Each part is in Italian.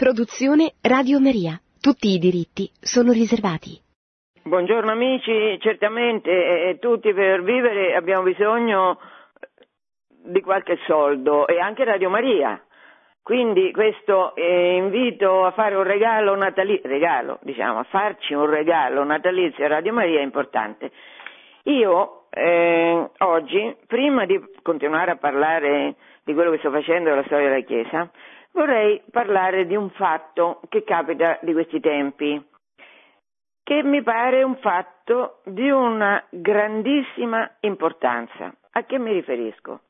Produzione Radio Maria. Tutti i diritti sono riservati. Buongiorno amici, certamente eh, tutti per vivere abbiamo bisogno di qualche soldo e anche Radio Maria. Quindi questo eh, invito a fare un regalo natalizio, regalo, diciamo, a farci un regalo natalizio a Radio Maria è importante. Io eh, oggi, prima di continuare a parlare di quello che sto facendo della storia della Chiesa, vorrei parlare di un fatto che capita di questi tempi, che mi pare un fatto di una grandissima importanza. A che mi riferisco?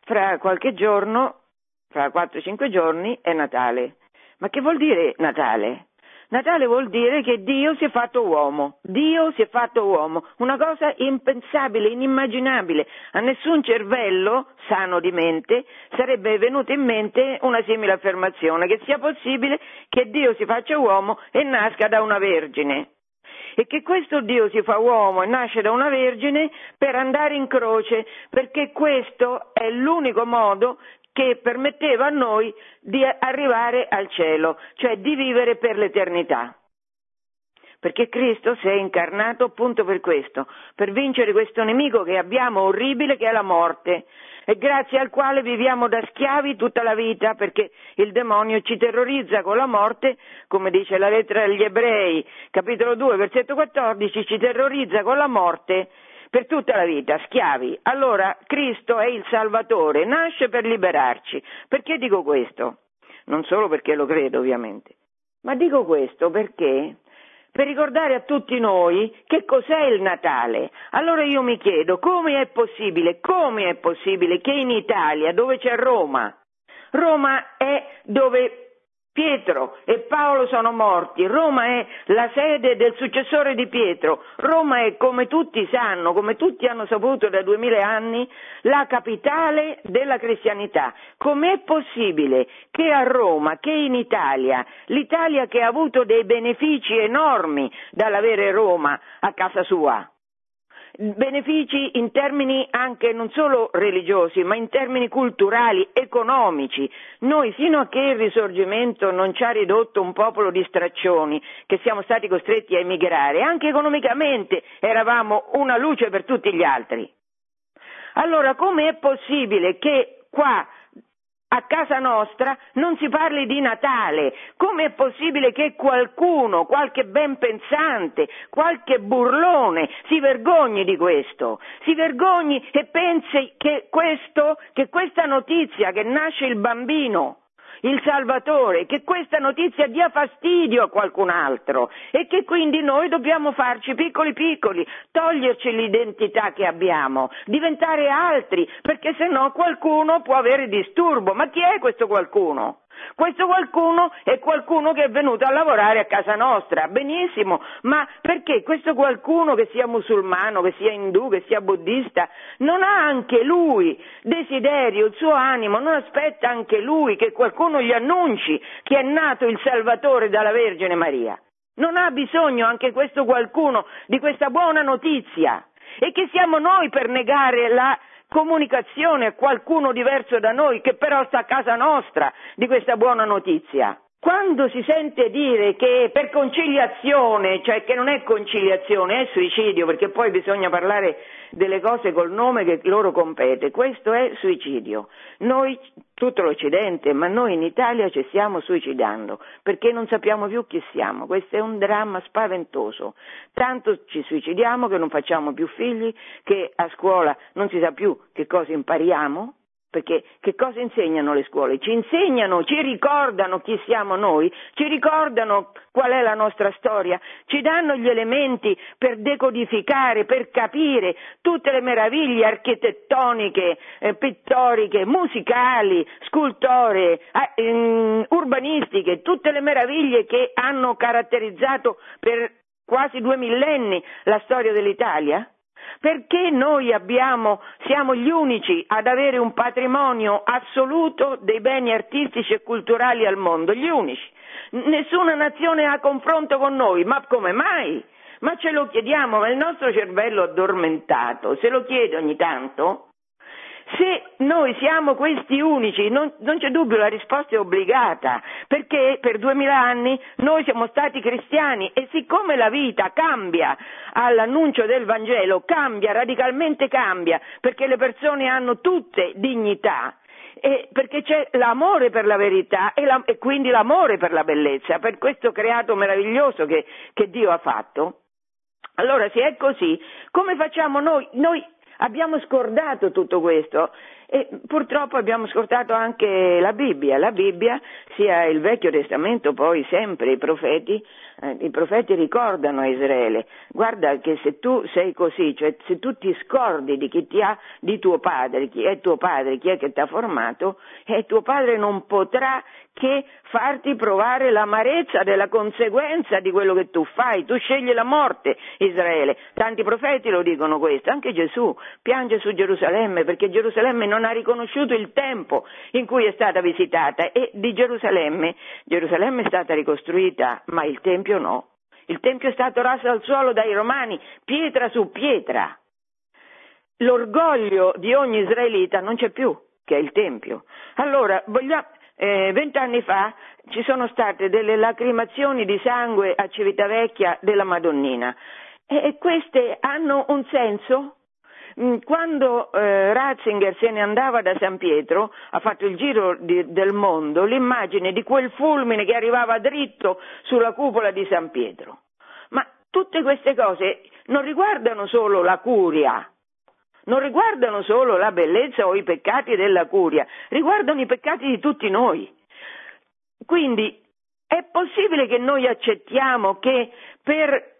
Fra qualche giorno, fra 4-5 giorni, è Natale. Ma che vuol dire Natale? Natale vuol dire che Dio si è fatto uomo, Dio si è fatto uomo, una cosa impensabile, inimmaginabile. A nessun cervello sano di mente sarebbe venuta in mente una simile affermazione, che sia possibile che Dio si faccia uomo e nasca da una vergine. E che questo Dio si fa uomo e nasce da una vergine per andare in croce, perché questo è l'unico modo che permetteva a noi di arrivare al cielo, cioè di vivere per l'eternità. Perché Cristo si è incarnato appunto per questo, per vincere questo nemico che abbiamo orribile che è la morte e grazie al quale viviamo da schiavi tutta la vita perché il demonio ci terrorizza con la morte, come dice la lettera agli ebrei, capitolo 2, versetto 14, ci terrorizza con la morte per tutta la vita, schiavi. Allora Cristo è il Salvatore, nasce per liberarci. Perché dico questo? Non solo perché lo credo ovviamente, ma dico questo perché per ricordare a tutti noi che cos'è il Natale. Allora io mi chiedo come è possibile, come è possibile che in Italia, dove c'è Roma, Roma è dove Pietro e Paolo sono morti, Roma è la sede del successore di Pietro, Roma è, come tutti sanno, come tutti hanno saputo da duemila anni, la capitale della cristianità. Com'è possibile che a Roma, che in Italia, l'Italia che ha avuto dei benefici enormi dall'avere Roma a casa sua, benefici in termini anche non solo religiosi, ma in termini culturali, economici. Noi fino a che il risorgimento non ci ha ridotto un popolo di straccioni, che siamo stati costretti a emigrare, anche economicamente eravamo una luce per tutti gli altri. Allora, come è possibile che qua a casa nostra non si parli di Natale. Come è possibile che qualcuno, qualche ben pensante, qualche burlone si vergogni di questo? Si vergogni e pensi che, questo, che questa notizia che nasce il bambino il Salvatore, che questa notizia dia fastidio a qualcun altro e che quindi noi dobbiamo farci piccoli piccoli, toglierci l'identità che abbiamo, diventare altri, perché se no qualcuno può avere disturbo. Ma chi è questo qualcuno? Questo qualcuno è qualcuno che è venuto a lavorare a casa nostra, benissimo, ma perché questo qualcuno che sia musulmano, che sia indù, che sia buddista, non ha anche lui desiderio, il suo animo, non aspetta anche lui che qualcuno gli annunci che è nato il Salvatore dalla Vergine Maria? Non ha bisogno anche questo qualcuno di questa buona notizia? E che siamo noi per negare la comunicazione a qualcuno diverso da noi che però sta a casa nostra di questa buona notizia. Quando si sente dire che per conciliazione, cioè che non è conciliazione, è suicidio, perché poi bisogna parlare delle cose col nome che loro compete, questo è suicidio. Noi, tutto l'Occidente, ma noi in Italia ci stiamo suicidando, perché non sappiamo più chi siamo, questo è un dramma spaventoso. Tanto ci suicidiamo che non facciamo più figli, che a scuola non si sa più che cosa impariamo, perché che cosa insegnano le scuole? Ci insegnano, ci ricordano chi siamo noi, ci ricordano qual è la nostra storia, ci danno gli elementi per decodificare, per capire tutte le meraviglie architettoniche, eh, pittoriche, musicali, scultoree, eh, urbanistiche, tutte le meraviglie che hanno caratterizzato per quasi due millenni la storia dell'Italia? Perché noi abbiamo, siamo gli unici ad avere un patrimonio assoluto dei beni artistici e culturali al mondo, gli unici. Nessuna nazione ha confronto con noi, ma come mai? Ma ce lo chiediamo, ma il nostro cervello addormentato se lo chiede ogni tanto? Se noi siamo questi unici, non, non, c'è dubbio, la risposta è obbligata, perché per duemila anni noi siamo stati cristiani e siccome la vita cambia all'annuncio del Vangelo, cambia, radicalmente cambia, perché le persone hanno tutte dignità, e perché c'è l'amore per la verità e, la, e, quindi l'amore per la bellezza, per questo creato meraviglioso che, che Dio ha fatto. Allora, se è così, come facciamo noi? Noi abbiamo scordato tutto questo e purtroppo abbiamo scordato anche la Bibbia. La Bibbia, sia il Vecchio Testamento, poi sempre i profeti, eh, i profeti ricordano a Israele, guarda che se tu sei così, cioè se tu ti scordi di chi ti ha, di tuo padre, chi è tuo padre, chi è che ti ha formato, eh, tuo padre non potrà che farti provare l'amarezza della conseguenza di quello che tu fai. Tu scegli la morte, Israele. Tanti profeti lo dicono questo, anche Gesù piange su Gerusalemme perché Gerusalemme non ha riconosciuto il tempo in cui è stata visitata e di Gerusalemme, Gerusalemme è stata ricostruita, ma il Tempio no. Il Tempio è stato raso al suolo dai Romani, pietra su pietra. L'orgoglio di ogni israelita non c'è più, che è il Tempio. Allora, vogliamo, eh, vent'anni fa ci sono state delle lacrimazioni di sangue a Civitavecchia della Madonnina e queste hanno un senso? Mm, quando eh, Ratzinger se ne andava da San Pietro, ha fatto il giro di, del mondo, l'immagine di quel fulmine che arrivava dritto sulla cupola di San Pietro. Ma tutte queste cose non riguardano solo la curia, non riguardano solo la bellezza o i peccati della curia, riguardano i peccati di tutti noi. Quindi è possibile che noi accettiamo che per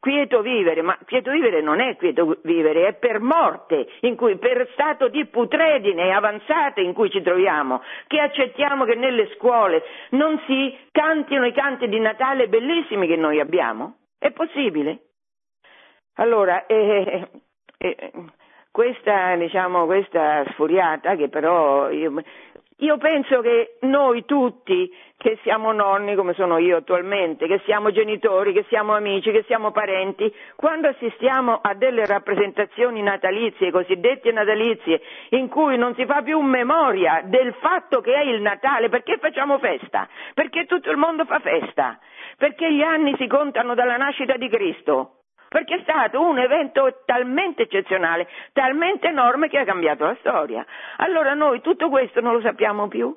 quieto vivere, ma quieto vivere non è quieto vivere, è per morte, cui, per stato di putredine avanzata in cui ci troviamo, che accettiamo che nelle scuole non si cantino i canti di Natale bellissimi che noi abbiamo? È possibile? Allora, eh, eh, questa, diciamo, questa sfuriata che però io, io penso che noi tutti che siamo nonni come sono io attualmente, che siamo genitori, che siamo amici, che siamo parenti, quando assistiamo a delle rappresentazioni natalizie, cosiddette natalizie, in cui non si fa più memoria del fatto che è il Natale, perché facciamo festa? Perché tutto il mondo fa festa? Perché gli anni si contano dalla nascita di Cristo? Perché è stato un evento talmente eccezionale, talmente enorme che ha cambiato la storia. Allora noi tutto questo non lo sappiamo più.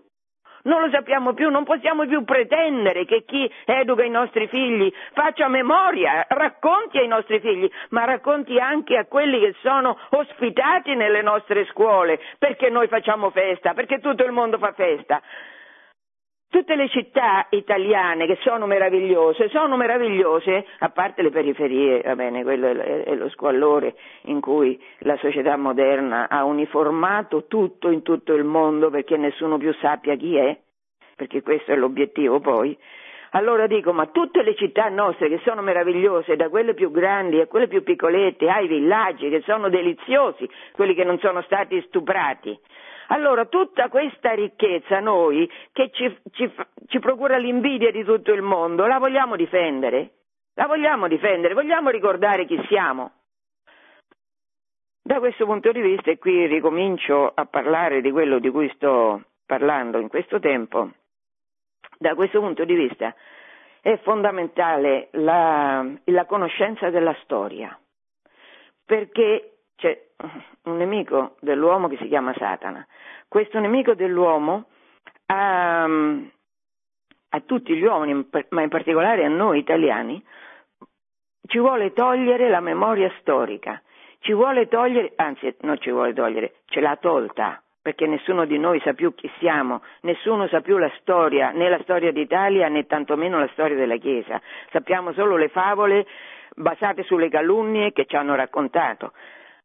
Non lo sappiamo più, non possiamo più pretendere che chi educa i nostri figli faccia memoria, racconti ai nostri figli, ma racconti anche a quelli che sono ospitati nelle nostre scuole, perché noi facciamo festa, perché tutto il mondo fa festa. Tutte le città italiane che sono meravigliose, sono meravigliose, a parte le periferie, va bene, quello è lo squallore in cui la società moderna ha uniformato tutto in tutto il mondo perché nessuno più sappia chi è, perché questo è l'obiettivo poi. Allora dico, ma tutte le città nostre che sono meravigliose, da quelle più grandi a quelle più piccolette, ai villaggi che sono deliziosi, quelli che non sono stati stuprati, allora tutta questa ricchezza noi che ci, ci, ci procura l'invidia di tutto il mondo, la vogliamo difendere? La vogliamo difendere? Vogliamo ricordare chi siamo? Da questo punto di vista, e qui ricomincio a parlare di quello di cui sto parlando in questo tempo, da questo punto di vista è fondamentale la, la conoscenza della storia, perché c'è un nemico dell'uomo che si chiama Satana. Questo nemico dell'uomo a, a tutti gli uomini, ma in particolare a noi italiani, ci vuole togliere la memoria storica, ci vuole togliere, anzi non ci vuole togliere, ce l'ha tolta, perché nessuno di noi sa più chi siamo, nessuno sa più la storia, né la storia d'Italia né tantomeno la storia della Chiesa, sappiamo solo le favole basate sulle calunnie che ci hanno raccontato.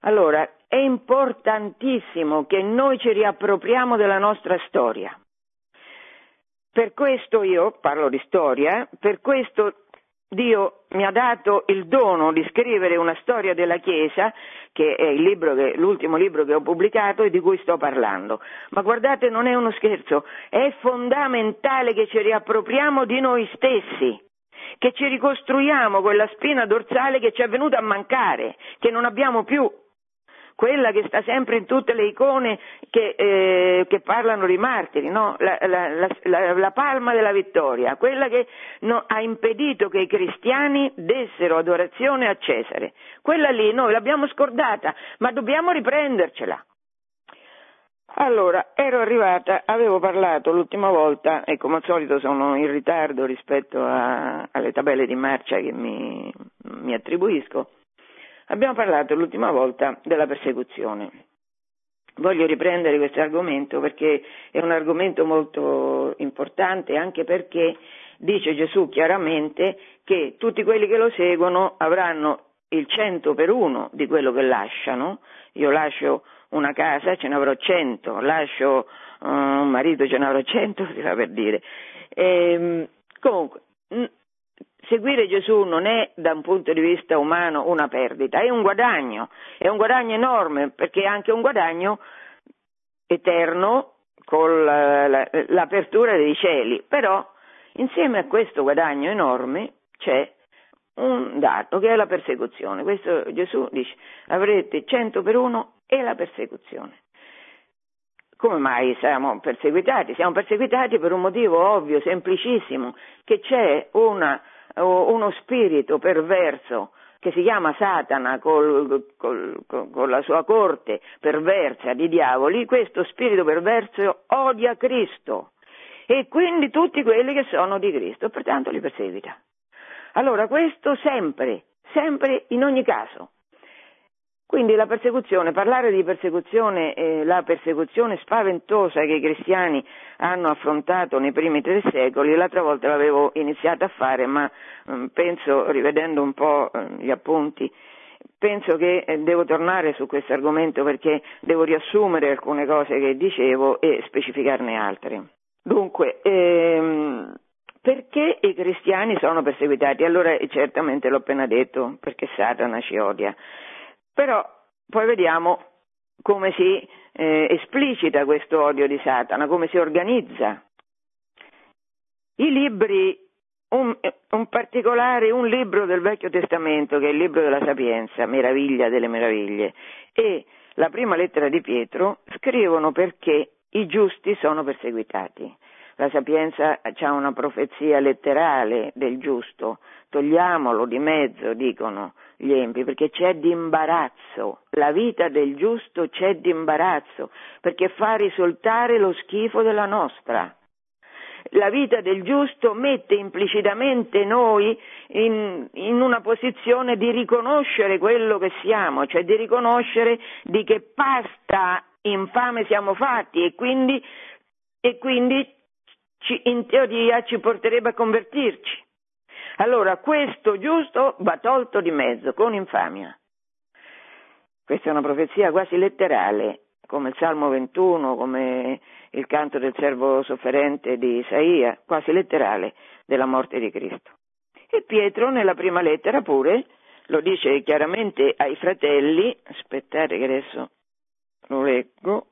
Allora, è importantissimo che noi ci riappropriamo della nostra storia. Per questo io, parlo di storia, per questo Dio mi ha dato il dono di scrivere una storia della Chiesa, che è libro che, l'ultimo libro che ho pubblicato e di cui sto parlando. Ma guardate, non è uno scherzo, è fondamentale che ci riappropriamo di noi stessi, che ci ricostruiamo quella spina dorsale che ci è venuta a mancare, che non abbiamo più. Quella che sta sempre in tutte le icone che, eh, che parlano di martiri, no? la, la, la, la, palma della vittoria, quella che no, ha impedito che i cristiani dessero adorazione a Cesare. Quella lì noi l'abbiamo scordata, ma dobbiamo riprendercela. Allora, ero arrivata, avevo parlato l'ultima volta e come al solito sono in ritardo rispetto a, alle tabelle di marcia che mi, mi attribuisco. Abbiamo parlato l'ultima volta della persecuzione. Voglio riprendere questo argomento perché è un argomento molto importante anche perché dice Gesù chiaramente che tutti quelli che lo seguono avranno il cento per uno di quello che lasciano. Io lascio una casa, ce ne avrò cento, lascio uh, un marito, ce ne avrò cento, si fa per dire. E, ehm, comunque, seguire Gesù non è da un punto di vista umano una perdita, è un guadagno, è un guadagno enorme perché è anche un guadagno eterno con l'apertura dei cieli, però insieme a questo guadagno enorme c'è un dato che è la persecuzione. Questo Gesù dice avrete cento per uno e la persecuzione. Come mai siamo perseguitati? Siamo perseguitati per un motivo ovvio, semplicissimo, che c'è una, uno spirito perverso che si chiama Satana col, col, col, con la sua corte perversa di diavoli, questo spirito perverso odia Cristo e quindi tutti quelli che sono di Cristo, pertanto li perseguita. Allora questo sempre, sempre in ogni caso. Quindi la persecuzione, parlare di persecuzione, eh, la persecuzione spaventosa che i cristiani hanno affrontato nei primi tre secoli, l'altra volta l'avevo iniziata a fare, ma mm, penso, rivedendo un po' eh, gli appunti, penso che eh, devo tornare su questo argomento perché devo riassumere alcune cose che dicevo e specificarne altre. Dunque, ehm, perché i cristiani sono perseguitati? Allora certamente l'ho appena detto, perché Satana ci odia. Però poi vediamo come si eh, esplicita questo odio di Satana, come si organizza. I libri, un, un, particolare, un libro del Vecchio Testamento, che è il libro della Sapienza, Meraviglia delle Meraviglie, e la prima lettera di Pietro, scrivono perché i giusti sono perseguitati. La Sapienza ha una profezia letterale del giusto, togliamolo di mezzo, dicono gli empi, perché c'è di imbarazzo, la vita del giusto c'è di imbarazzo, perché fa risultare lo schifo della nostra. La vita del giusto mette implicitamente noi in, in, una posizione di riconoscere quello che siamo, cioè di riconoscere di che pasta infame siamo fatti e quindi, e quindi ci, in teoria ci porterebbe a convertirci. Allora questo giusto va tolto di mezzo con infamia. Questa è una profezia quasi letterale, come il Salmo 21, come il canto del servo sofferente di Isaia, quasi letterale della morte di Cristo. E Pietro nella prima lettera pure lo dice chiaramente ai fratelli, aspettate che adesso lo leggo,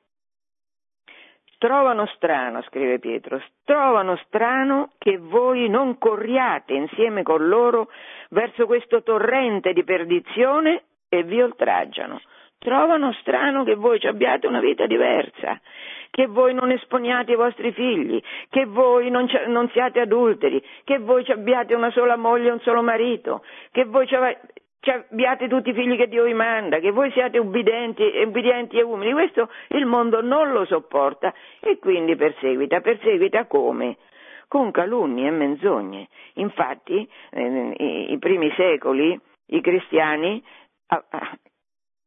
Trovano strano, scrive Pietro, trovano strano che voi non corriate insieme con loro verso questo torrente di perdizione e vi oltraggiano. Trovano strano che voi abbiate una vita diversa, che voi non esponiate i vostri figli, che voi non, non siate adulteri, che voi abbiate una sola moglie e un solo marito, che voi abbiate tutti i figli che Dio vi manda, che voi siate ubbidienti, ubbidienti e umili, questo il mondo non lo sopporta e quindi perseguita. Perseguita come? Con calunnie e menzogne. Infatti, eh, i, i, primi secoli, i cristiani,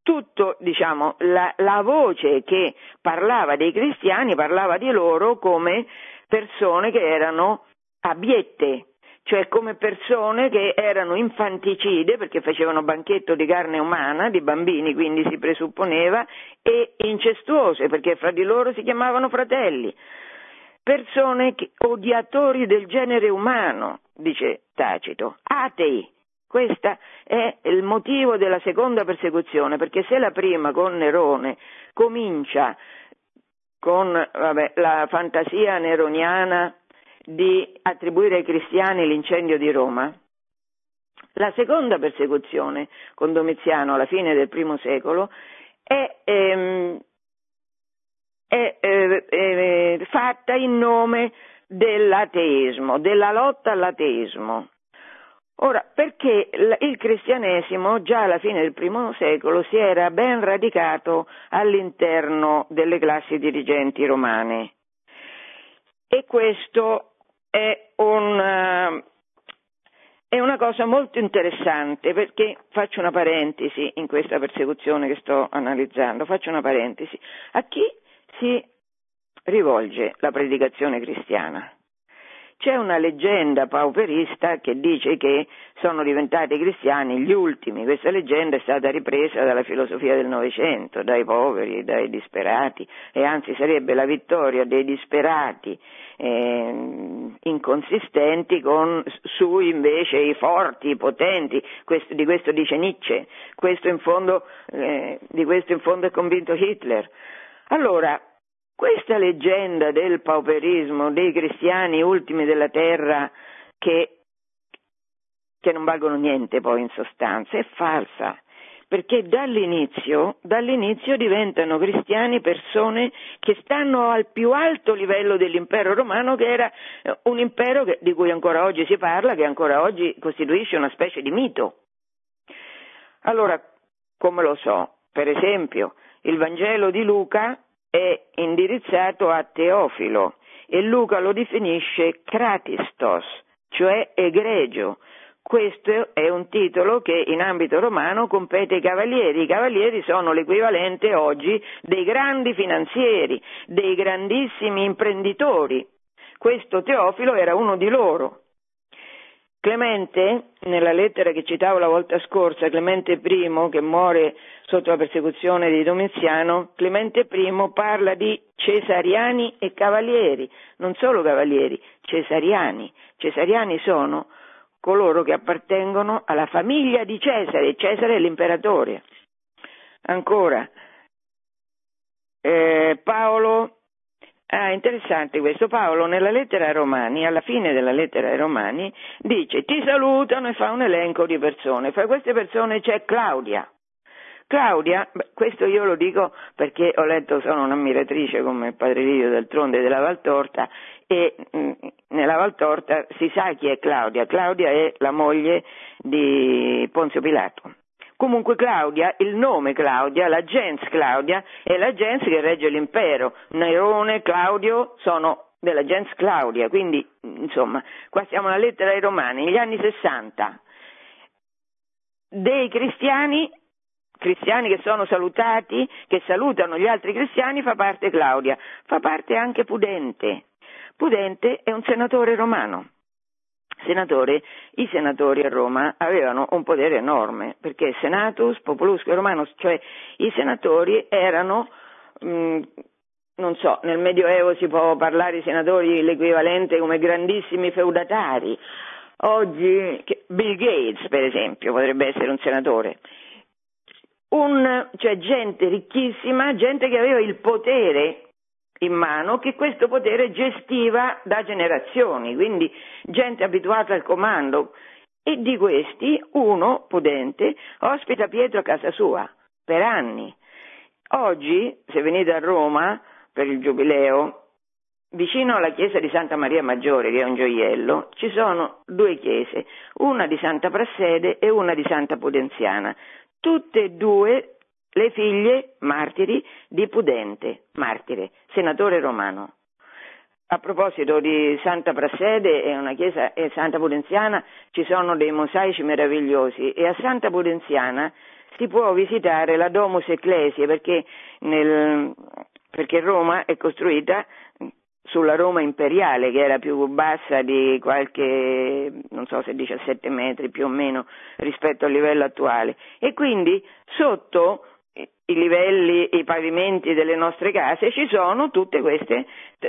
tutto, diciamo, la, la voce che parlava dei cristiani parlava di loro come persone che erano abiette, cioè come persone che erano infanticide perché facevano banchetto di carne umana, di bambini quindi si presupponeva, e incestuose perché fra di loro si chiamavano fratelli, persone che, odiatori del genere umano, dice Tacito, atei. Questo è il motivo della seconda persecuzione, perché se la prima con Nerone comincia con vabbè, la fantasia neroniana di attribuire ai cristiani l'incendio di Roma, la seconda persecuzione con Domiziano alla fine del primo secolo è, ehm, è eh, eh, fatta in nome dell'ateismo, della lotta all'ateismo. Ora, perché il cristianesimo già alla fine del primo secolo si era ben radicato all'interno delle classi dirigenti romane e questo è, un, è una cosa molto interessante perché faccio una parentesi in questa persecuzione che sto analizzando, faccio una parentesi. A chi si rivolge la predicazione cristiana? C'è una leggenda pauperista che dice che sono diventati cristiani gli ultimi. Questa leggenda è stata ripresa dalla filosofia del Novecento, dai poveri, dai disperati, e anzi sarebbe la vittoria dei disperati eh, inconsistenti con, su invece i forti, i potenti. Questo, di questo dice Nietzsche, questo fondo, eh, di questo in fondo è convinto Hitler. Allora, questa leggenda del pauperismo, dei cristiani ultimi della terra che, che non valgono niente poi in sostanza, è falsa perché dall'inizio, dall'inizio, diventano cristiani persone che stanno al più alto livello dell'impero romano, che era eh, un impero che, di cui ancora oggi si parla, che ancora oggi costituisce una specie di mito. Allora, come lo so? Per esempio, il Vangelo di Luca è indirizzato a Teofilo e Luca lo definisce kratistos, cioè egregio. Questo è un titolo che in ambito romano compete ai cavalieri. I cavalieri sono l'equivalente oggi dei grandi finanzieri, dei grandissimi imprenditori. Questo Teofilo era uno di loro. Clemente, nella lettera che citavo la volta scorsa, Clemente I, che muore sotto la persecuzione di Domiziano, Clemente I parla di cesariani e cavalieri, non solo cavalieri, cesariani. Cesariani sono coloro che appartengono alla famiglia di Cesare, Cesare è l'imperatore. Ancora, eh, Paolo Ah, interessante questo. Paolo nella lettera ai Romani, alla fine della lettera ai Romani, dice ti salutano e fa un elenco di persone. Fra queste persone c'è Claudia. Claudia, questo io lo dico perché ho letto, sono un'ammiratrice come padre Livio del Tronde della Valtorta e mh, mm, nella Valtorta si sa chi è Claudia. Claudia è la moglie di Ponzio Pilato. Comunque Claudia, il nome Claudia, la gens Claudia, è la gens che regge l'impero. Nerone, Claudio sono della gens Claudia, quindi insomma, qua siamo alla lettera ai Romani, negli anni 60. Dei cristiani, cristiani che sono salutati, che salutano gli altri cristiani, fa parte Claudia, fa parte anche Pudente. Pudente è un senatore romano senatore, i senatori a Roma avevano un potere enorme, perché senatus populusque romanus, cioè i senatori erano, mh, mm, non so, nel Medioevo si può parlare di senatori l'equivalente come grandissimi feudatari. Oggi Bill Gates, per esempio, potrebbe essere un senatore. Un, cioè gente ricchissima, gente che aveva il potere in mano che questo potere gestiva da generazioni, quindi gente abituata al comando. E di questi uno, Pudente, ospita Pietro a casa sua per anni. Oggi, se venite a Roma per il giubileo, vicino alla chiesa di Santa Maria Maggiore, che è un gioiello, ci sono due chiese, una di Santa Prassede e una di Santa Pudenziana, tutte e due le figlie martiri di Pudente, martire, senatore romano. A proposito di Santa Prassede e una chiesa e Santa Pudenziana ci sono dei mosaici meravigliosi e a Santa Pudenziana si può visitare la Domus Ecclesia perché, nel, perché Roma è costruita sulla Roma imperiale che era più bassa di qualche, non so se 17 metri più o meno rispetto al livello attuale e quindi sotto i livelli, i pavimenti delle nostre case, ci sono tutte queste,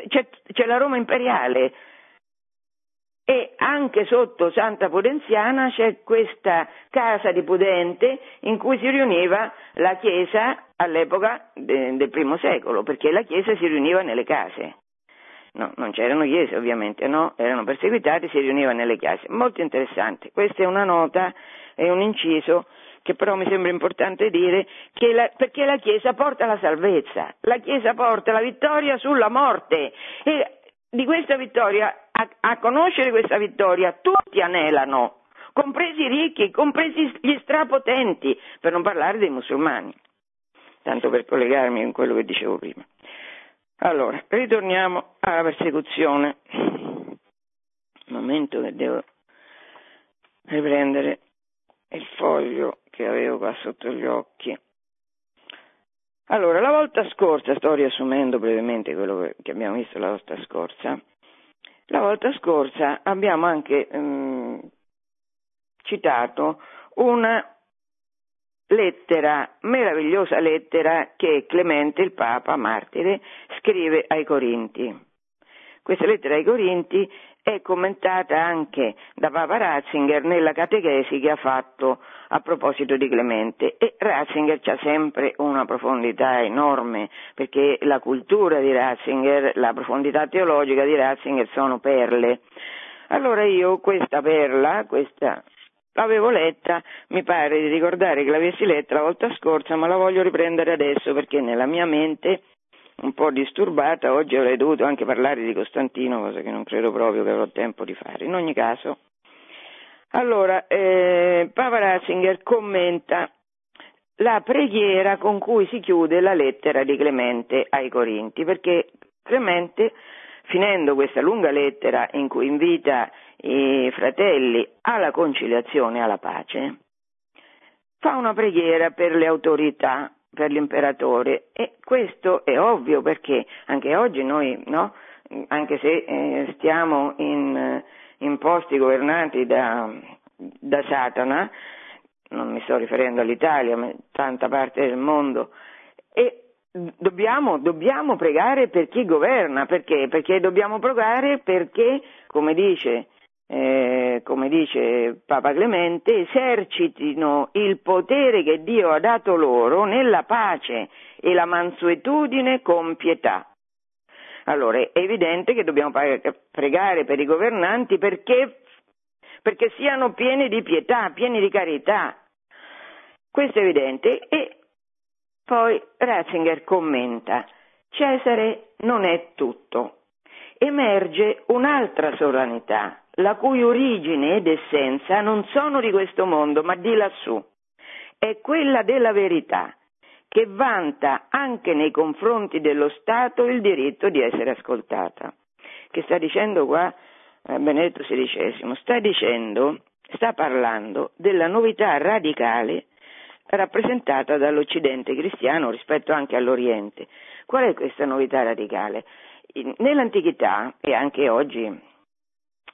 c'è, c'è la Roma imperiale e anche sotto Santa Pudenziana c'è questa casa di Pudente in cui si riuniva la Chiesa all'epoca de, del primo secolo, perché la Chiesa si riuniva nelle case. No, non c'erano chiese ovviamente, no? Erano perseguitati, si riuniva nelle case. Molto interessante. Questa è una nota, è un inciso che però mi sembra importante dire, la, perché la Chiesa porta la salvezza, la Chiesa porta la vittoria sulla morte e di questa vittoria, a, a conoscere questa vittoria, tutti anelano, compresi i ricchi, compresi gli strapotenti, per non parlare dei musulmani, tanto per collegarmi con quello che dicevo prima. Allora, ritorniamo alla persecuzione. Un momento che devo riprendere il foglio che avevo qua sotto gli occhi. Allora, la volta scorsa, sto riassumendo brevemente quello che abbiamo visto la volta scorsa, la volta scorsa abbiamo anche ehm, citato una lettera, meravigliosa lettera che Clemente, il Papa martire, scrive ai Corinti. Questa lettera ai Corinti è commentata anche da Papa Ratzinger nella catechesi che ha fatto a proposito di Clemente e Ratzinger ha sempre una profondità enorme perché la cultura di Ratzinger, la profondità teologica di Ratzinger sono perle. Allora io questa perla, questa l'avevo letta, mi pare di ricordare che l'avessi letta la volta scorsa, ma la voglio riprendere adesso perché nella mia mente un po' disturbata, oggi avrei dovuto anche parlare di Costantino, cosa che non credo proprio che avrò tempo di fare. In ogni caso, allora, eh, Papa Ratzinger commenta la preghiera con cui si chiude la lettera di Clemente ai Corinti, perché Clemente, finendo questa lunga lettera in cui invita i fratelli alla conciliazione, alla pace, fa una preghiera per le autorità per l'imperatore e questo è ovvio perché anche oggi noi, no? anche se eh, stiamo in, in, posti governati da, da, Satana, non mi sto riferendo all'Italia, ma tanta parte del mondo, e dobbiamo, dobbiamo pregare per chi governa, perché? Perché dobbiamo pregare perché, come dice eh, come dice Papa Clemente, esercitino il potere che Dio ha dato loro nella pace e la mansuetudine con pietà. Allora è evidente che dobbiamo pregare per i governanti perché, perché siano pieni di pietà, pieni di carità. Questo è evidente. E poi Ratzinger commenta, Cesare non è tutto. Emerge un'altra sovranità, la cui origine ed essenza non sono di questo mondo, ma di lassù. È quella della verità, che vanta anche nei confronti dello Stato il diritto di essere ascoltata. Che sta dicendo qua eh, Benedetto XVI? Sta dicendo, sta parlando della novità radicale rappresentata dall'Occidente cristiano rispetto anche all'Oriente. Qual è questa novità radicale? Nell'antichità e anche oggi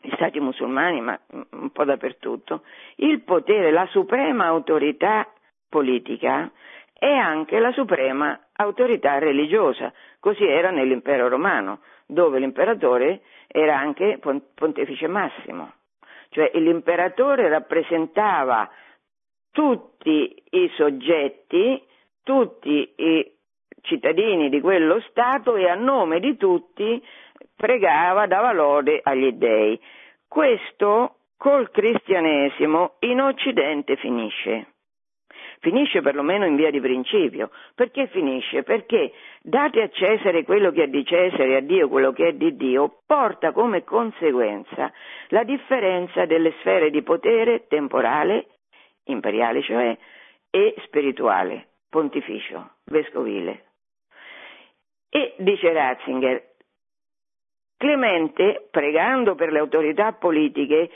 gli stati musulmani, ma un po' dappertutto, il potere, la suprema autorità politica è anche la suprema autorità religiosa. Così era nell'impero romano, dove l'imperatore era anche pontefice massimo. Cioè l'imperatore rappresentava tutti i soggetti, tutti i cittadini di quello Stato e a nome di tutti pregava, dava lode agli dei. Questo col cristianesimo in Occidente finisce. Finisce perlomeno in via di principio. Perché finisce? Perché date a Cesare quello che è di Cesare e a Dio quello che è di Dio, porta come conseguenza la differenza delle sfere di potere temporale, imperiale cioè, e spirituale, pontificio, vescovile. E dice Ratzinger, Clemente, pregando per le autorità politiche,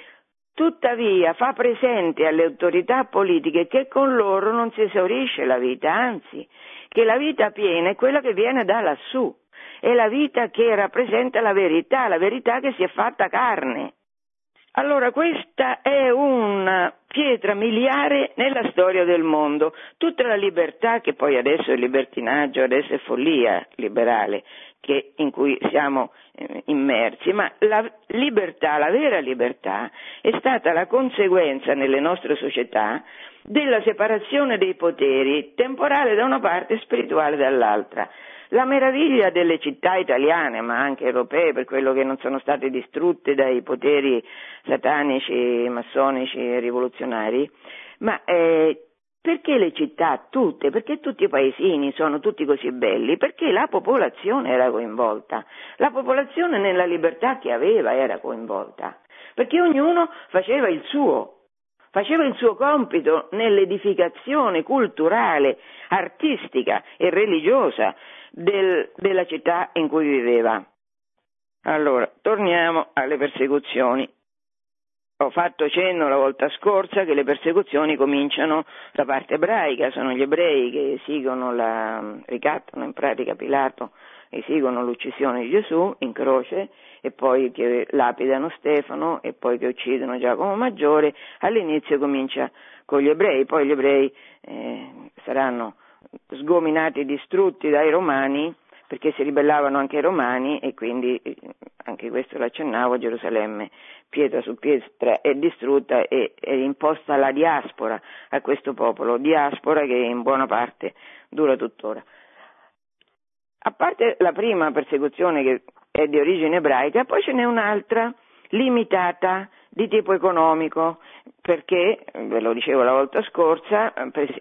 tuttavia fa presente alle autorità politiche che con loro non si esaurisce la vita, anzi, che la vita piena è quella che viene da lassù, è la vita che rappresenta la verità, la verità che si è fatta carne. Allora questa è una pietra miliare nella storia del mondo. Tutta la libertà, che poi adesso è libertinaggio, adesso è follia liberale, in cui siamo immersi, ma la libertà, la vera libertà, è stata la conseguenza nelle nostre società della separazione dei poteri, temporale da una parte e spirituale dall'altra. La meraviglia delle città italiane, ma anche europee, per quello che non sono state distrutte dai poteri satanici, massonici e rivoluzionari, ma eh, Perché le città tutte, perché tutti i paesini sono tutti così belli? Perché la popolazione era coinvolta, la popolazione nella libertà che aveva era coinvolta, perché ognuno faceva il suo, faceva il suo compito nell'edificazione culturale, artistica e religiosa del, della città in cui viveva. Allora, torniamo alle persecuzioni. Ho fatto cenno la volta scorsa che le persecuzioni cominciano da parte ebraica, sono gli ebrei che esigono la, ricattano in pratica Pilato, esigono l'uccisione di Gesù in croce e poi che lapidano Stefano e poi che uccidono Giacomo Maggiore, all'inizio comincia con gli ebrei, poi gli ebrei eh, saranno sgominati distrutti dai romani perché si ribellavano anche i romani e quindi eh, anche questo l'accennavo, Gerusalemme pietra su pietra è distrutta e è imposta la diaspora a questo popolo, diaspora che in buona parte dura tuttora. A parte la prima persecuzione che è di origine ebraica, poi ce n'è un'altra limitata di tipo economico, perché, ve lo dicevo la volta scorsa,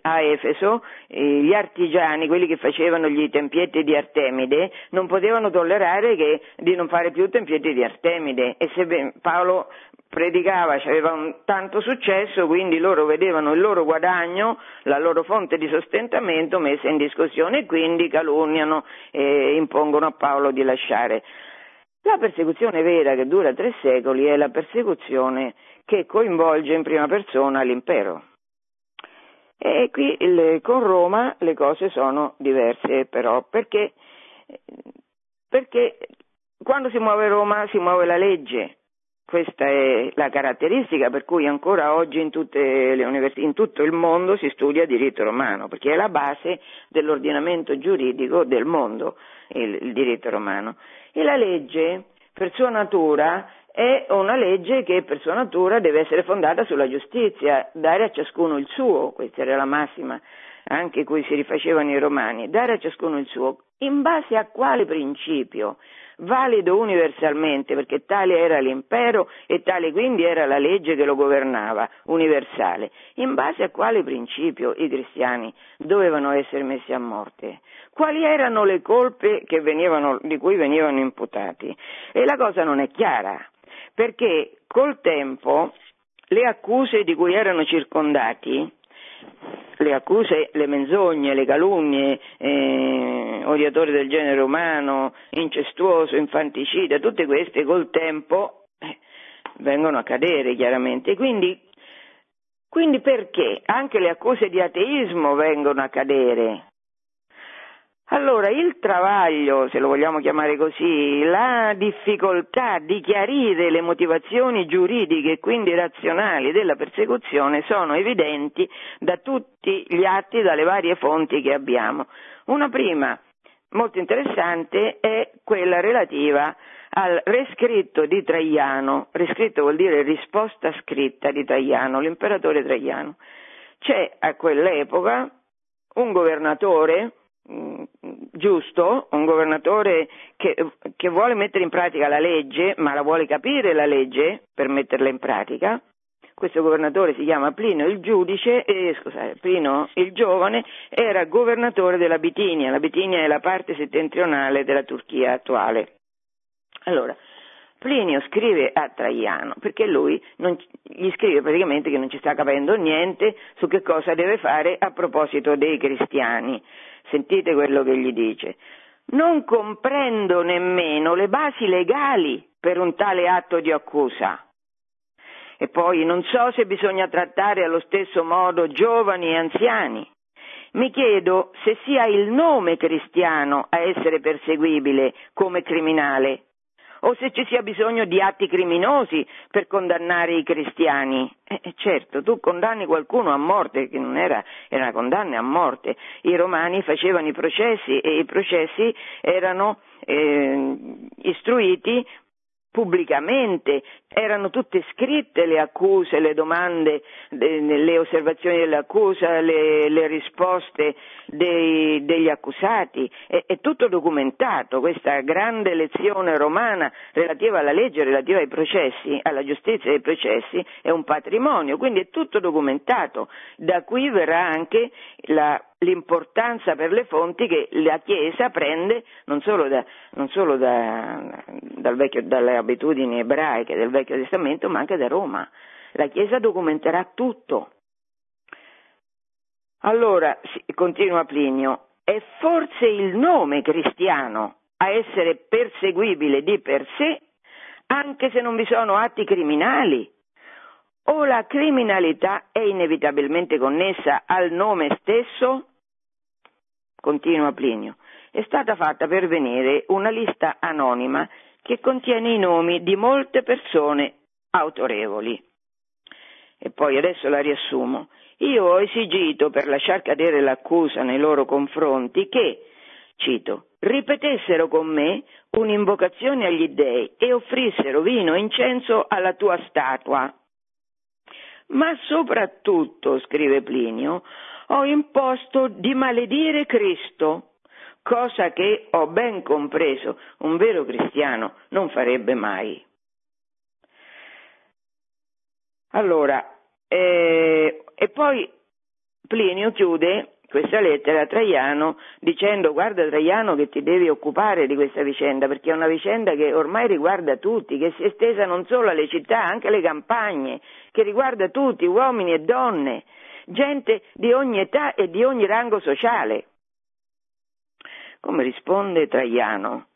a Efeso gli artigiani, quelli che facevano gli tempietti di Artemide, non potevano tollerare che, di non fare più tempietti di Artemide. E se Paolo predicava, aveva un tanto successo, quindi loro vedevano il loro guadagno, la loro fonte di sostentamento messa in discussione e quindi calunniano e impongono a Paolo di lasciare. La persecuzione vera che dura tre secoli è la persecuzione che coinvolge in prima persona l'impero. E qui il, con Roma le cose sono diverse però, perché, perché quando si muove Roma si muove la legge. Questa è la caratteristica per cui ancora oggi in, in tutto il mondo si studia diritto romano, perché è la base dell'ordinamento giuridico del mondo, il, il diritto romano. E la legge, per sua natura, è una legge che per sua natura deve essere fondata sulla giustizia, dare a ciascuno il suo, questa era la massima anche cui si rifacevano i romani, dare a ciascuno il suo, in base a quale principio? Valido universalmente, perché tale era l'impero e tale quindi era la legge che lo governava, universale. In base a quale principio i cristiani dovevano essere messi a morte? quali erano le colpe venivano, di cui venivano imputati. E la cosa non è chiara, perché col tempo le accuse di cui erano circondati, le accuse, le menzogne, le calunnie, eh, odiatore del genere umano, incestuoso, infanticida, tutte queste col tempo eh, vengono a cadere chiaramente. Quindi, quindi perché anche le accuse di ateismo vengono a cadere? Allora, il travaglio, se lo vogliamo chiamare così, la difficoltà di chiarire le motivazioni giuridiche e quindi razionali della persecuzione sono evidenti da tutti gli atti, dalle varie fonti che abbiamo. Una prima, molto interessante, è quella relativa al rescritto di Traiano, rescritto vuol dire risposta scritta di Traiano, l'imperatore Traiano. C'è a quell'epoca un governatore, giusto, un governatore che, che, vuole mettere in pratica la legge, ma la vuole capire la legge per metterla in pratica. Questo governatore si chiama Plino il giudice, eh, scusate, Plino il giovane era governatore della Bitinia, la Bitinia è la parte settentrionale della Turchia attuale. Allora, Plinio scrive a Traiano perché lui non, gli scrive praticamente che non ci sta capendo niente su che cosa deve fare a proposito dei cristiani. Sentite quello che gli dice. Non comprendo nemmeno le basi legali per un tale atto di accusa. E poi non so se bisogna trattare allo stesso modo giovani e anziani. Mi chiedo se sia il nome cristiano a essere perseguibile come criminale o se ci sia bisogno di atti criminosi per condannare i cristiani. Eh, eh, certo, tu condanni qualcuno a morte, che non era, era una condanna a morte. I romani facevano i processi e i processi erano eh, istruiti pubblicamente, erano tutte scritte le accuse, le domande, le osservazioni dell'accusa, le, le risposte dei, degli accusati, è, è, tutto documentato, questa grande lezione romana relativa alla legge, relativa ai processi, alla giustizia dei processi, è un patrimonio, quindi è tutto documentato, da qui verrà anche la l'importanza per le fonti che la Chiesa prende non solo, da, non solo da, vecchio, dalle abitudini ebraiche del Vecchio Testamento, ma anche da Roma. La Chiesa documenterà tutto. Allora, continua Plinio, è forse il nome cristiano a essere perseguibile di per sé, anche se non vi sono atti criminali? O la criminalità è inevitabilmente connessa al nome stesso? Continua Plinio, è stata fatta pervenire una lista anonima che contiene i nomi di molte persone autorevoli. E poi adesso la riassumo. Io ho esigito per lasciar cadere l'accusa nei loro confronti che, cito, ripetessero con me un'invocazione agli dèi e offrissero vino e incenso alla tua statua. Ma soprattutto, scrive Plinio, ho imposto di maledire Cristo, cosa che ho ben compreso un vero cristiano non farebbe mai. Allora, eh, e poi Plinio chiude questa lettera a Traiano dicendo guarda Traiano che ti devi occupare di questa vicenda perché è una vicenda che ormai riguarda tutti, che si è estesa non solo alle città, anche alle campagne, che riguarda tutti, uomini e donne gente di ogni età e di ogni rango sociale. Come risponde Traiano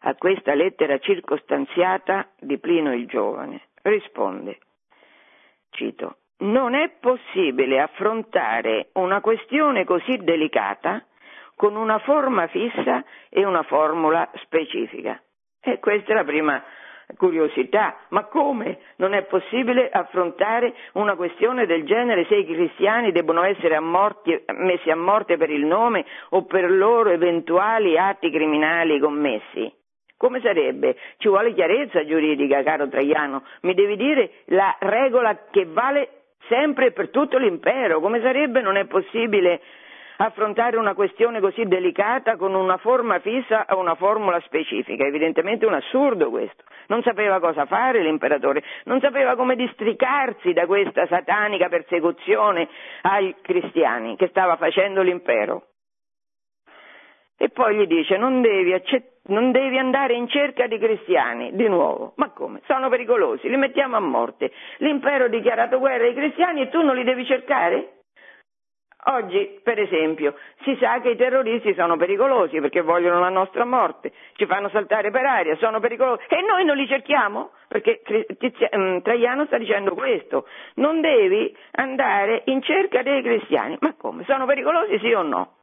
a questa lettera circostanziata di Plino il Giovane? Risponde, cito, non è possibile affrontare una questione così delicata con una forma fissa e una formula specifica. E questa è la prima curiosità, ma come non è possibile affrontare una questione del genere se i cristiani debbono essere ammorti, messi a morte per il nome o per loro eventuali atti criminali commessi? Come sarebbe? Ci vuole chiarezza giuridica, caro Traiano. Mi devi dire la regola che vale sempre per tutto l'impero. Come sarebbe? Non è possibile affrontare una questione così delicata con una forma fissa o una formula specifica. Evidentemente un assurdo questo. Non sapeva cosa fare l'imperatore, non sapeva come districarsi da questa satanica persecuzione ai cristiani che stava facendo l'impero. E poi gli dice non devi, accett- non devi, andare in cerca di cristiani, di nuovo. Ma come? Sono pericolosi, li mettiamo a morte. L'impero ha dichiarato guerra ai cristiani e tu non li devi cercare? Oggi, per esempio, si sa che i terroristi sono pericolosi perché vogliono la nostra morte, ci fanno saltare per aria, sono pericolosi e noi non li cerchiamo? Perché mm, Traiano sta dicendo questo, non devi andare in cerca dei cristiani, ma come? Sono pericolosi sì o no?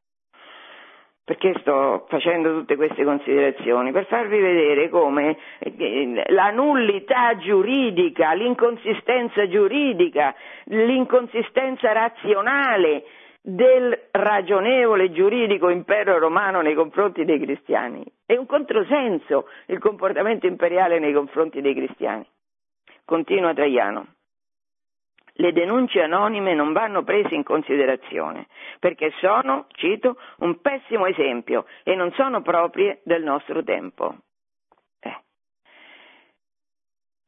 Perché sto facendo tutte queste considerazioni? Per farvi vedere come eh, la nullità giuridica, l'inconsistenza giuridica, l'inconsistenza razionale del ragionevole giuridico impero romano nei confronti dei cristiani. È un controsenso il comportamento imperiale nei confronti dei cristiani. Continua Traiano. Le denunce anonime non vanno prese in considerazione perché sono, cito, un pessimo esempio e non sono proprie del nostro tempo. Eh.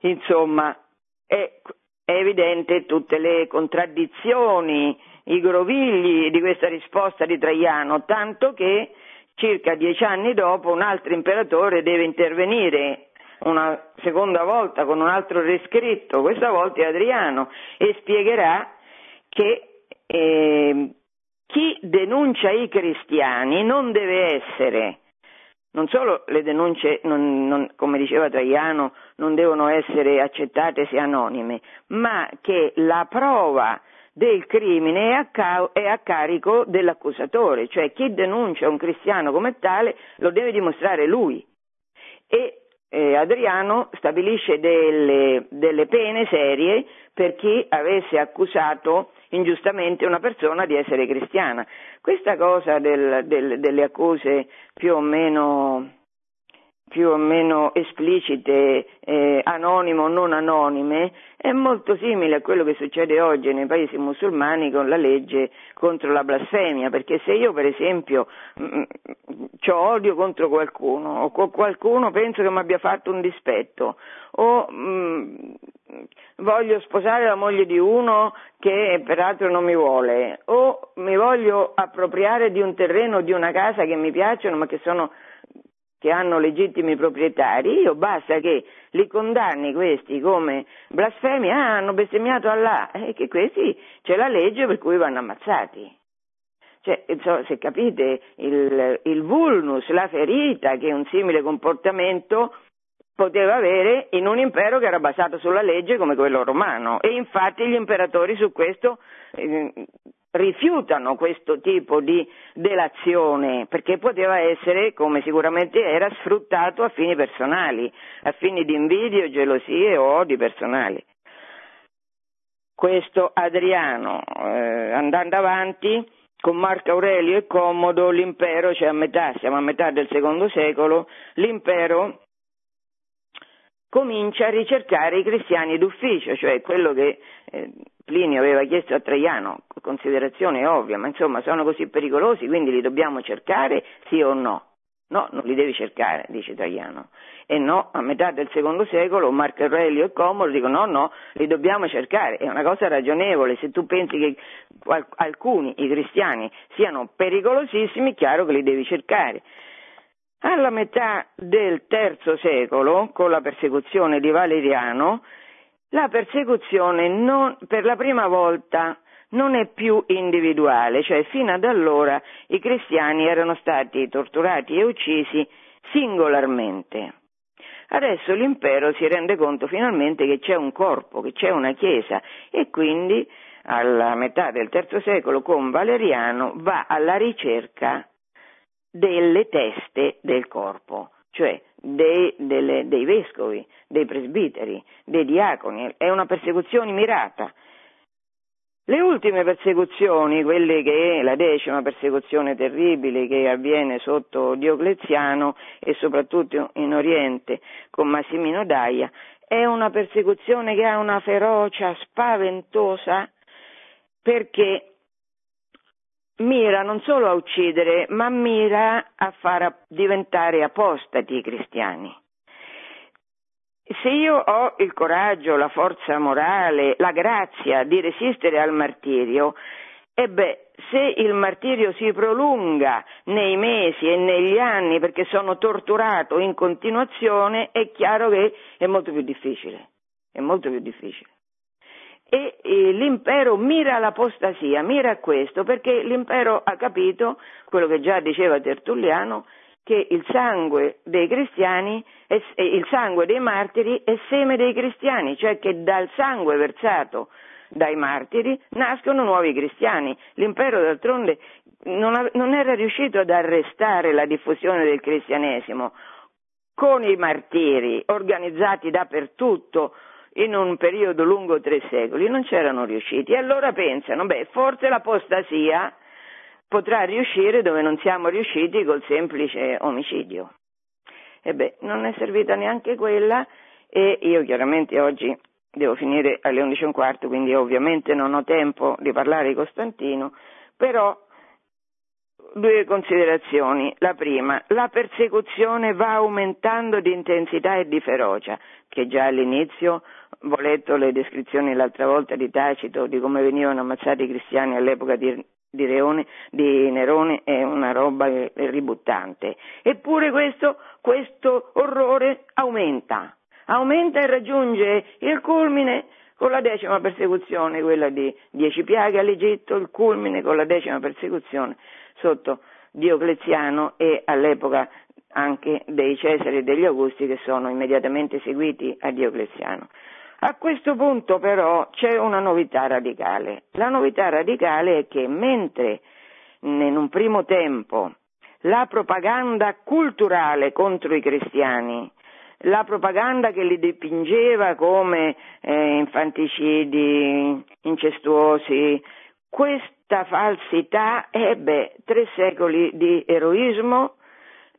Insomma, è, è evidente tutte le contraddizioni i grovigli di questa risposta di Traiano, tanto che circa dieci anni dopo un altro imperatore deve intervenire una seconda volta con un altro riscritto, questa volta è Adriano, e spiegherà che eh, chi denuncia i cristiani non deve essere, non solo le denunce, non, non, come diceva Traiano, non devono essere accettate se anonime, ma che la prova del crimine è a, ca- è a, carico dell'accusatore, cioè chi denuncia un cristiano come tale lo deve dimostrare lui. E eh, Adriano stabilisce delle, delle, pene serie per chi avesse accusato ingiustamente una persona di essere cristiana. Questa cosa del, del, delle accuse più o meno più o meno esplicite, eh, anonime o non anonime, è molto simile a quello che succede oggi nei paesi musulmani con la legge contro la blasfemia, perché se io per esempio mm, ho odio contro qualcuno o con qualcuno penso che mi abbia fatto un dispetto o mh, mm, voglio sposare la moglie di uno che peraltro non mi vuole o mi voglio appropriare di un terreno o di una casa che mi piacciono ma che sono che hanno legittimi proprietari, io basta che li condanni questi come blasfemi, ah, hanno bestemmiato Allah, e che questi c'è la legge per cui vanno ammazzati. Cioè, insomma, se capite il, il vulnus, la ferita che un simile comportamento poteva avere in un impero che era basato sulla legge come quello romano e infatti gli imperatori su questo eh, rifiutano questo tipo di delazione perché poteva essere, come sicuramente era, sfruttato a fini personali, a fini di invidio, gelosie o odi personali. Questo Adriano, eh, andando avanti, con Marco Aurelio e Commodo l'impero, cioè a metà, siamo a metà del secondo secolo, l'impero comincia a ricercare i cristiani d'ufficio, cioè quello che eh, Plinio aveva chiesto a Traiano, considerazione ovvia, ma insomma sono così pericolosi, quindi li dobbiamo cercare, sì o no? No, non li devi cercare, dice Traiano. E no, a metà del secondo secolo Marco Aurelio e Comodo dicono no, no, li dobbiamo cercare. È una cosa ragionevole, se tu pensi che alcuni, i cristiani, siano pericolosissimi, è chiaro che li devi cercare. Alla metà del terzo secolo, con la persecuzione di Valeriano, la persecuzione non, per la prima volta non è più individuale, cioè fino ad allora i cristiani erano stati torturati e uccisi singolarmente. Adesso l'impero si rende conto finalmente che c'è un corpo, che c'è una chiesa e quindi alla metà del terzo secolo con Valeriano va alla ricerca delle teste del corpo, cioè dei, delle, dei vescovi, dei presbiteri, dei diaconi, è una persecuzione mirata. Le ultime persecuzioni, quelle che è la decima persecuzione terribile che avviene sotto Diocleziano e soprattutto in Oriente con Massimino Daia, è una persecuzione che ha una ferocia spaventosa perché mira non solo a uccidere, ma mira a far diventare apostati i cristiani. Se io ho il coraggio, la forza morale, la grazia di resistere al martirio, e se il martirio si prolunga nei mesi e negli anni perché sono torturato in continuazione, è chiaro che è molto più difficile. È molto più difficile e eh, l'impero mira all'apostasia, mira a questo, perché l'impero ha capito, quello che già diceva Tertulliano, che il sangue dei cristiani, è, il sangue dei martiri è seme dei cristiani, cioè che dal sangue versato dai martiri nascono nuovi cristiani. L'impero d'altronde non, non era riuscito ad arrestare la diffusione del cristianesimo con i martiri organizzati dappertutto, in un periodo lungo tre secoli, non c'erano riusciti. E allora pensano, beh, forse l'apostasia potrà riuscire dove non siamo riusciti col semplice omicidio. E beh, non è servita neanche quella e io chiaramente oggi devo finire alle 11.15, quindi ovviamente non ho tempo di parlare di Costantino, però due considerazioni. La prima, la persecuzione va aumentando di intensità e di ferocia, che già all'inizio, ho letto le descrizioni l'altra volta di Tacito di come venivano ammazzati i cristiani all'epoca di, di, Reone, di Nerone, è una roba ributtante. Eppure questo, questo orrore aumenta, aumenta e raggiunge il culmine con la decima persecuzione, quella di dieci piaghe all'Egitto, il culmine con la decima persecuzione sotto Diocleziano e all'epoca anche dei Cesari e degli Augusti che sono immediatamente seguiti a Diocleziano. A questo punto però c'è una novità radicale. La novità radicale è che mentre in un primo tempo la propaganda culturale contro i cristiani, la propaganda che li dipingeva come eh, infanticidi, incestuosi, questa falsità ebbe tre secoli di eroismo,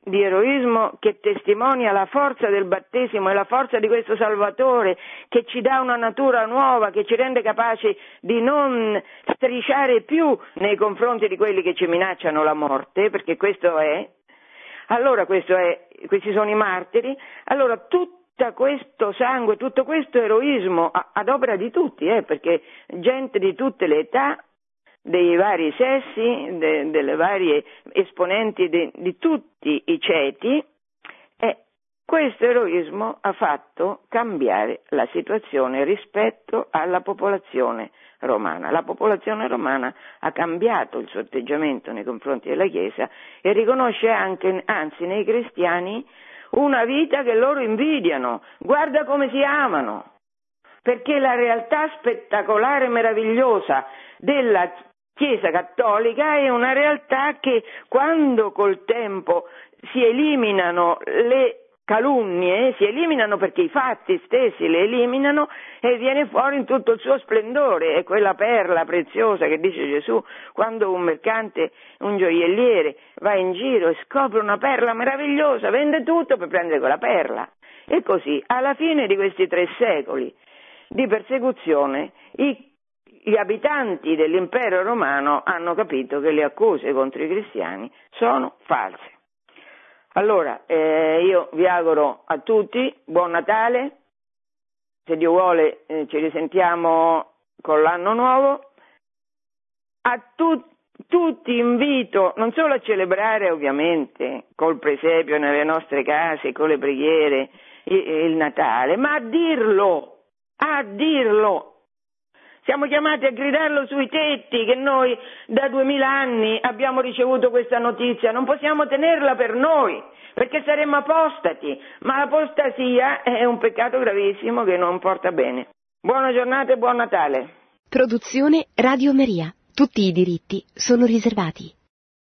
di eroismo che testimonia la forza del battesimo e la forza di questo Salvatore che ci dà una natura nuova, che ci rende capaci di non strisciare più nei confronti di quelli che ci minacciano la morte, perché questo è. Allora questo è, questi sono i martiri, allora tutto questo sangue, tutto questo eroismo ad opera di tutti, eh, perché gente di tutte le età dei vari sessi, de, delle varie esponenti de, di tutti i ceti e questo eroismo ha fatto cambiare la situazione rispetto alla popolazione romana. La popolazione romana ha cambiato il suo atteggiamento nei confronti della Chiesa e riconosce anche, anzi nei cristiani, una vita che loro invidiano. Guarda come si amano perché la realtà spettacolare e meravigliosa della Chiesa cattolica è una realtà che quando col tempo si eliminano le calunnie, si eliminano perché i fatti stessi le eliminano e viene fuori in tutto il suo splendore, è quella perla preziosa che dice Gesù quando un mercante, un gioielliere va in giro e scopre una perla meravigliosa, vende tutto per prendere quella perla. E così, alla fine di questi tre secoli di persecuzione, i gli abitanti dell'impero romano hanno capito che le accuse contro i cristiani sono false. Allora, eh, io vi auguro a tutti buon Natale, se Dio vuole eh, ci risentiamo con l'anno nuovo, a tu, tutti invito non solo a celebrare ovviamente col presepio nelle nostre case, con le preghiere, il, il Natale, ma a dirlo, a dirlo siamo chiamati a gridarlo sui tetti che noi da duemila anni abbiamo ricevuto questa notizia, non possiamo tenerla per noi perché saremmo apostati, ma l'apostasia è un peccato gravissimo che non porta bene. Buona giornata e buon Natale. Produzione Radio Maria. Tutti i diritti sono riservati.